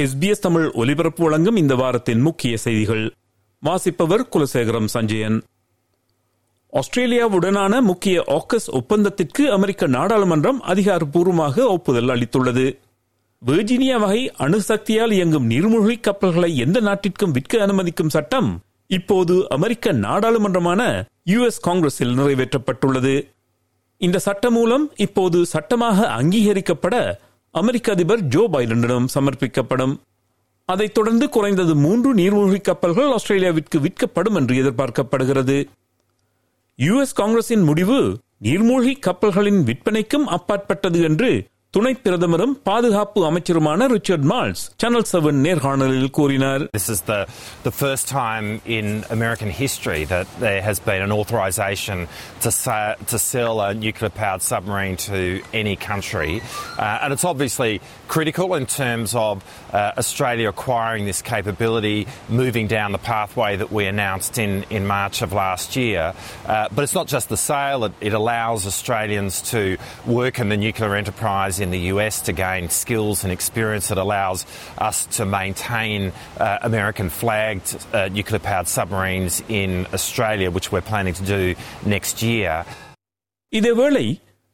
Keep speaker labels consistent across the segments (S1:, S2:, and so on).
S1: SBS Tamil ஒலிபரப்பு வழங்கும் இந்த வாரத்தின் முக்கிய செய்திகள். வாசிப்பவர் குலசேகரம் சஞ்சயன். ஆஸ்திரேலியாவுடனான முக்கிய ஆக்கஸ் ஒப்பந்தத்திற்கு அமெரிக்க நாடாளுமன்றம் அதிகாரப்பூர்வமாக ஒப்புதல் அளித்துள்ளது. வெர்ஜீனியா வகை அணுசக்தியால் இயங்கும் நீர்மூழ்கி கப்பல்களை எந்த நாட்டிற்கும் விற்க அனுமதிக்கும் சட்டம் இப்போது அமெரிக்க நாடாளுமன்றமான யுஎஸ் காங்கிரஸில் நிறைவேற்றப்பட்டுள்ளது. இந்த சட்டம் மூலம் இப்போது சட்டமாக அங்கீகரிக்கப்பட அமெரிக்க அதிபர் ஜோ பைடனிடம் சமர்ப்பிக்கப்படும். அதைத் தொடர்ந்து குறைந்தது மூன்று நீர்மூழ்கி கப்பல்கள் ஆஸ்திரேலியாவிற்கு விற்கப்படும் என்று எதிர்பார்க்கப்படுகிறது. யுஎஸ் காங்கிரசின் முடிவு நீர்மூழ்கி கப்பல்களின் விற்பனைக்கும் அப்பாற்பட்டது என்று துணை பிரதமரும் பாதுகாப்பு அமைச்சருமான ரிச்சர்ட் மால்ஸ் சேனல் செவன் நேர்காணலில் கூறினார்
S2: This is the, the first time in American history that there has been an authorisation to, sa- to sell a nuclear powered submarine to any country. Uh, and it's obviously critical in terms of uh, Australia acquiring this capability, moving down the pathway that we announced in, in March of last year. Uh, but it's not just the sale, it, it allows Australians to work in the nuclear enterprise in the US to gain skills and experience that allows us to maintain uh, American flagged uh, nuclear powered submarines in Australia, which we're planning to do next year.
S1: இதேவேளை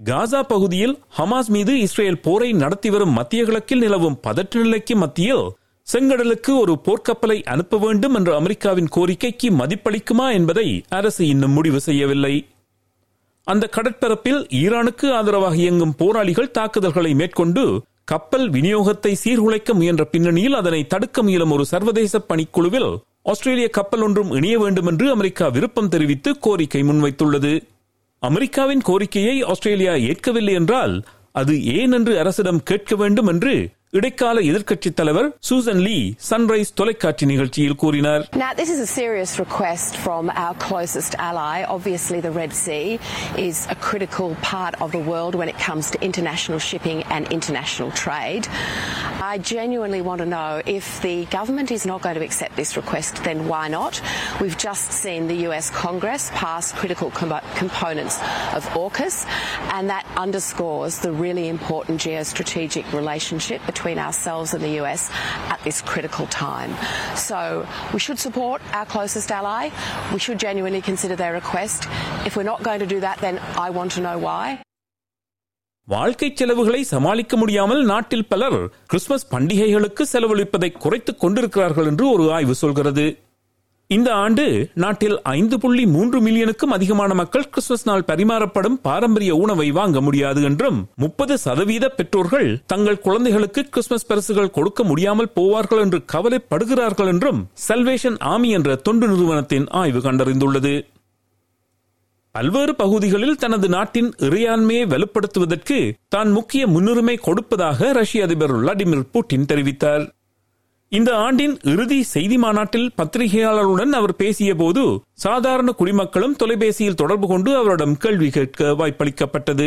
S1: காசா பகுதியில் Hamas மீது Israel போரை நடத்தி வரும் மத்திய கிழக்கில் நிலவும் பதற்ற நிலைக்கு மத்தியில் செங்கடலுக்கு ஒரு போர்க்கப்பலை அனுப்ப வேண்டும் என்ற அமெரிக்காவின் கோரிக்கைக்கு மதிப்பளிக்குமா என்பதை அரசு இன்னும் முடிவு செய்யவில்லை அந்த கடற்பரப்பில் ஈரானுக்கு ஆதரவாக இயங்கும் போராளிகள் தாக்குதல்களை மேற்கொண்டு கப்பல் விநியோகத்தை சீர்குலைக்க முயன்ற பின்னணியில் அதனை தடுக்க முயலும் ஒரு சர்வதேச பணிக்குழுவில் ஆஸ்திரேலிய கப்பல் ஒன்றும் இணைய வேண்டும் என்று அமெரிக்கா விருப்பம் தெரிவித்து கோரிக்கை முன்வைத்துள்ளது. அமெரிக்காவின் கோரிக்கையை ஆஸ்திரேலியா ஏற்கவில்லை என்றால் அது ஏன் என்று அரசிடம் கேட்க வேண்டும் என்று இடைக்கால எதிர்க்கட்சித் தலைவர் சூசன் லீ சன்ரைஸ் தொலைக்காட்சி நிகழ்ச்சியில் கூறினார்
S3: Now, this is a serious request from our closest ally. Obviously, the Red Sea is a critical part of the world when it comes to international shipping and international trade. I genuinely want to know if the government is not going to accept this request, then why not? We've just seen the US Congress pass critical com- components of AUKUS, and that underscores the really important geostrategic relationship between between ourselves and the US at this critical time. So we should support our closest ally. We should genuinely consider their request. If we're not going to do that, then I want to know why.
S1: வாழ்க்கை செலவுகளை சமாளிக்க முடியாமல் நாட்டில் பலர் Christmas பண்டிகைகளுக்கு செலவழிப்பதை குறைத்துக் கொண்டிருக்கிறார்கள் என்று ஒரு ஆய்வு சொல்கிறது இந்த ஆண்டு நாட்டில் ஐந்து புள்ளி மூன்று மில்லியனுக்கும் அதிகமான மக்கள் கிறிஸ்துமஸ் நாள் பரிமாறப்படும் பாரம்பரிய உணவை வாங்க முடியாது என்றும் முப்பது சதவீத பெற்றோர்கள் தங்கள் குழந்தைகளுக்கு கிறிஸ்துமஸ் பரிசுகள் கொடுக்க முடியாமல் போவார்கள் என்று கவலைப்படுகிறார்கள் என்றும் சல்வேஷன் ஆமி என்ற தொண்டு நிறுவனத்தின் ஆய்வு கண்டறிந்துள்ளது. பல்வேறு பகுதிகளில் தனது நாட்டின் இறையாண்மையை வலுப்படுத்துவதற்கு தான் முக்கிய முன்னுரிமை கொடுப்பதாக ரஷ்ய அதிபர் விளாடிமிர் புட்டின் தெரிவித்தார். இந்த ஆண்டின் இறுதி செய்தி மாநாட்டில் பத்திரிகையாளருடன் அவர் பேசிய போது சாதாரண குடிமக்களும் தொலைபேசியில் தொடர்பு கொண்டு அவரிடம் கேள்வி கேட்க வாய்ப்பளிக்கப்பட்டது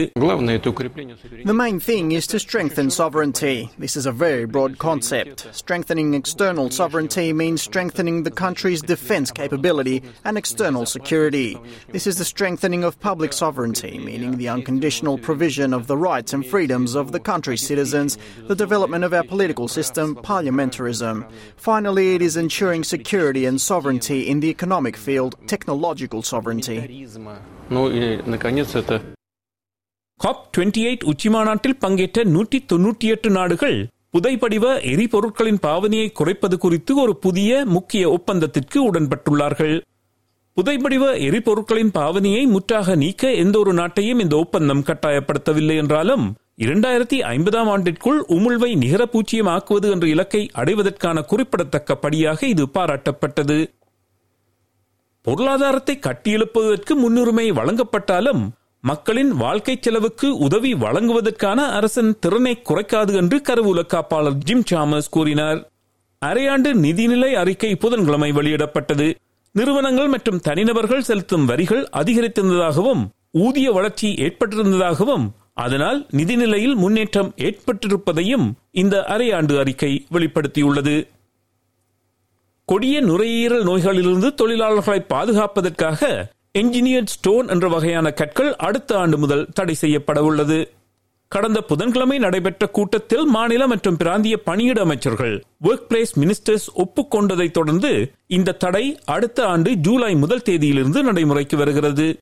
S4: The main thing is to strengthen sovereignty. This is a very broad concept. Strengthening external sovereignty means strengthening the country's defense capability and external security. This is the strengthening of public sovereignty, meaning the unconditional provision of the rights and freedoms of the country's citizens, the development of our political system, parliamentarism, term. Finally, it is ensuring security and sovereignty in the economic field, technological sovereignty.
S1: COP twenty eight உச்சிமாநாட்டில் பங்கேற்ற நூற்றி தொன்னூற்றி எட்டு நாடுகள் புதைப்படிவ எரிபொருட்களின் பாவனையை குறைப்பது குறித்து ஒரு புதிய முக்கிய ஒப்பந்தத்திற்கு உடன்பட்டுள்ளார்கள் புதைப்படிவ எரிபொருட்களின் பாவனையை முற்றாக நீக்க எந்த ஒரு நாட்டையும் இந்த ஒப்பந்தம் கட்டாயப்படுத்தவில்லை என்றாலும் இரண்டாயிரத்தி ஐம்பதாம் ஆண்டிற்குள் உமிழ்வை நிகர பூச்சியம் ஆக்குவது என்ற இலக்கை அடைவதற்கான குறிப்பிடத்தக்க படியாக இது பாராட்டப்பட்டது. பொருளாதாரத்தை கட்டியெழுப்புவதற்கு முன்னுரிமை வழங்கப்பட்டாலும் மக்களின் வாழ்க்கை செலவுக்கு உதவி வழங்குவதற்கான அரசின் திறனை குறைக்காது என்று கருவூல காப்பாளர் ஜிம் சாமஸ் கூறினார். அரையாண்டு நிதிநிலை அறிக்கை புதன்கிழமை வெளியிடப்பட்டது. நிறுவனங்கள் மற்றும் தனிநபர்கள் செலுத்தும் வரிகள் அதிகரித்திருந்ததாகவும் ஊதிய வளர்ச்சி ஏற்பட்டிருந்ததாகவும் அதனால் நிதிநிலையில் முன்னேற்றம் ஏற்பட்டிருப்பதையும் இந்த அரையாண்டு அறிக்கை வெளிப்படுத்தியுள்ளது. கொடிய நுரையீரல் நோய்களிலிருந்து தொழிலாளர்களை பாதுகாப்பதற்காக என்ஜினியர்ட் ஸ்டோன் என்ற வகையான கற்கள் அடுத்த ஆண்டு முதல் தடை செய்யப்பட உள்ளது கடந்த புதன்கிழமை நடைபெற்ற கூட்டத்தில் மாநில மற்றும் பிராந்திய பணியிட அமைச்சர்கள் ஒர்க் பிளேஸ் மினிஸ்டர்ஸ் ஒப்புக்கொண்டதை தொடர்ந்து இந்த தடை அடுத்த ஆண்டு ஜூலை முதல் தேதியிலிருந்து நடைமுறைக்கு வருகிறது.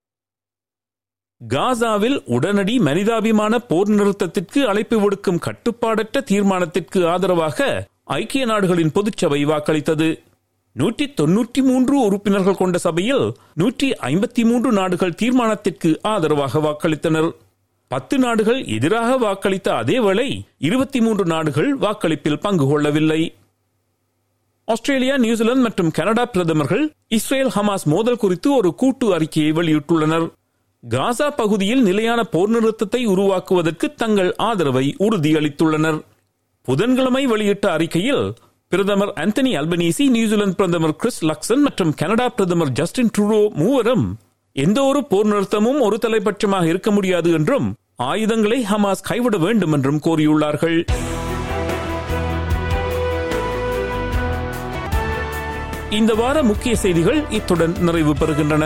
S1: காசாவில் உடனடி மனிதாபிமான போர் நிறுத்தத்திற்கு அழைப்பு விடுக்கும் கட்டுப்பாடற்ற தீர்மானத்திற்கு ஆதரவாக ஐக்கிய நாடுகளின் பொதுச்சபை வாக்களித்தது. நூற்றி தொன்னூற்றி மூன்று உறுப்பினர்கள் கொண்ட சபையில் நூற்றி ஐம்பத்தி மூன்று நாடுகள் தீர்மானத்திற்கு ஆதரவாக வாக்களித்தனர். பத்து நாடுகள் எதிராக வாக்களித்த அதேவேளை இருபத்தி மூன்று நாடுகள் வாக்களிப்பில் பங்கு கொள்ளவில்லை. ஆஸ்திரேலியா நியூசிலாந்து மற்றும் கனடா பிரதமர்கள் இஸ்ரேல் ஹமாஸ் மோதல் குறித்து ஒரு கூட்டு அறிக்கையை வெளியிட்டுள்ளனர். காசா பகுதியில் நிலையான போர் நிறுத்தத்தை உருவாக்குவதற்கு தங்கள் ஆதரவை உறுதியளித்துள்ளனர். புதன்கிழமை வெளியிட்ட அறிக்கையில் பிரதமர் ஆந்தனி அல்பனீசி நியூசிலாந்து பிரதமர் கிறிஸ் லக்சன் மற்றும் கனடா பிரதமர் ஜஸ்டின் ட்ரூடோ மூவரும் எந்த ஒரு போர் நிறுத்தமும் ஒரு தலைபட்சமாக இருக்க முடியாது என்றும் ஆயுதங்களை ஹமாஸ் கைவிட வேண்டும் என்றும் கோரியுள்ளார்கள். இந்த வார முக்கிய செய்திகள் இத்துடன் நிறைவு பெறுகின்றன.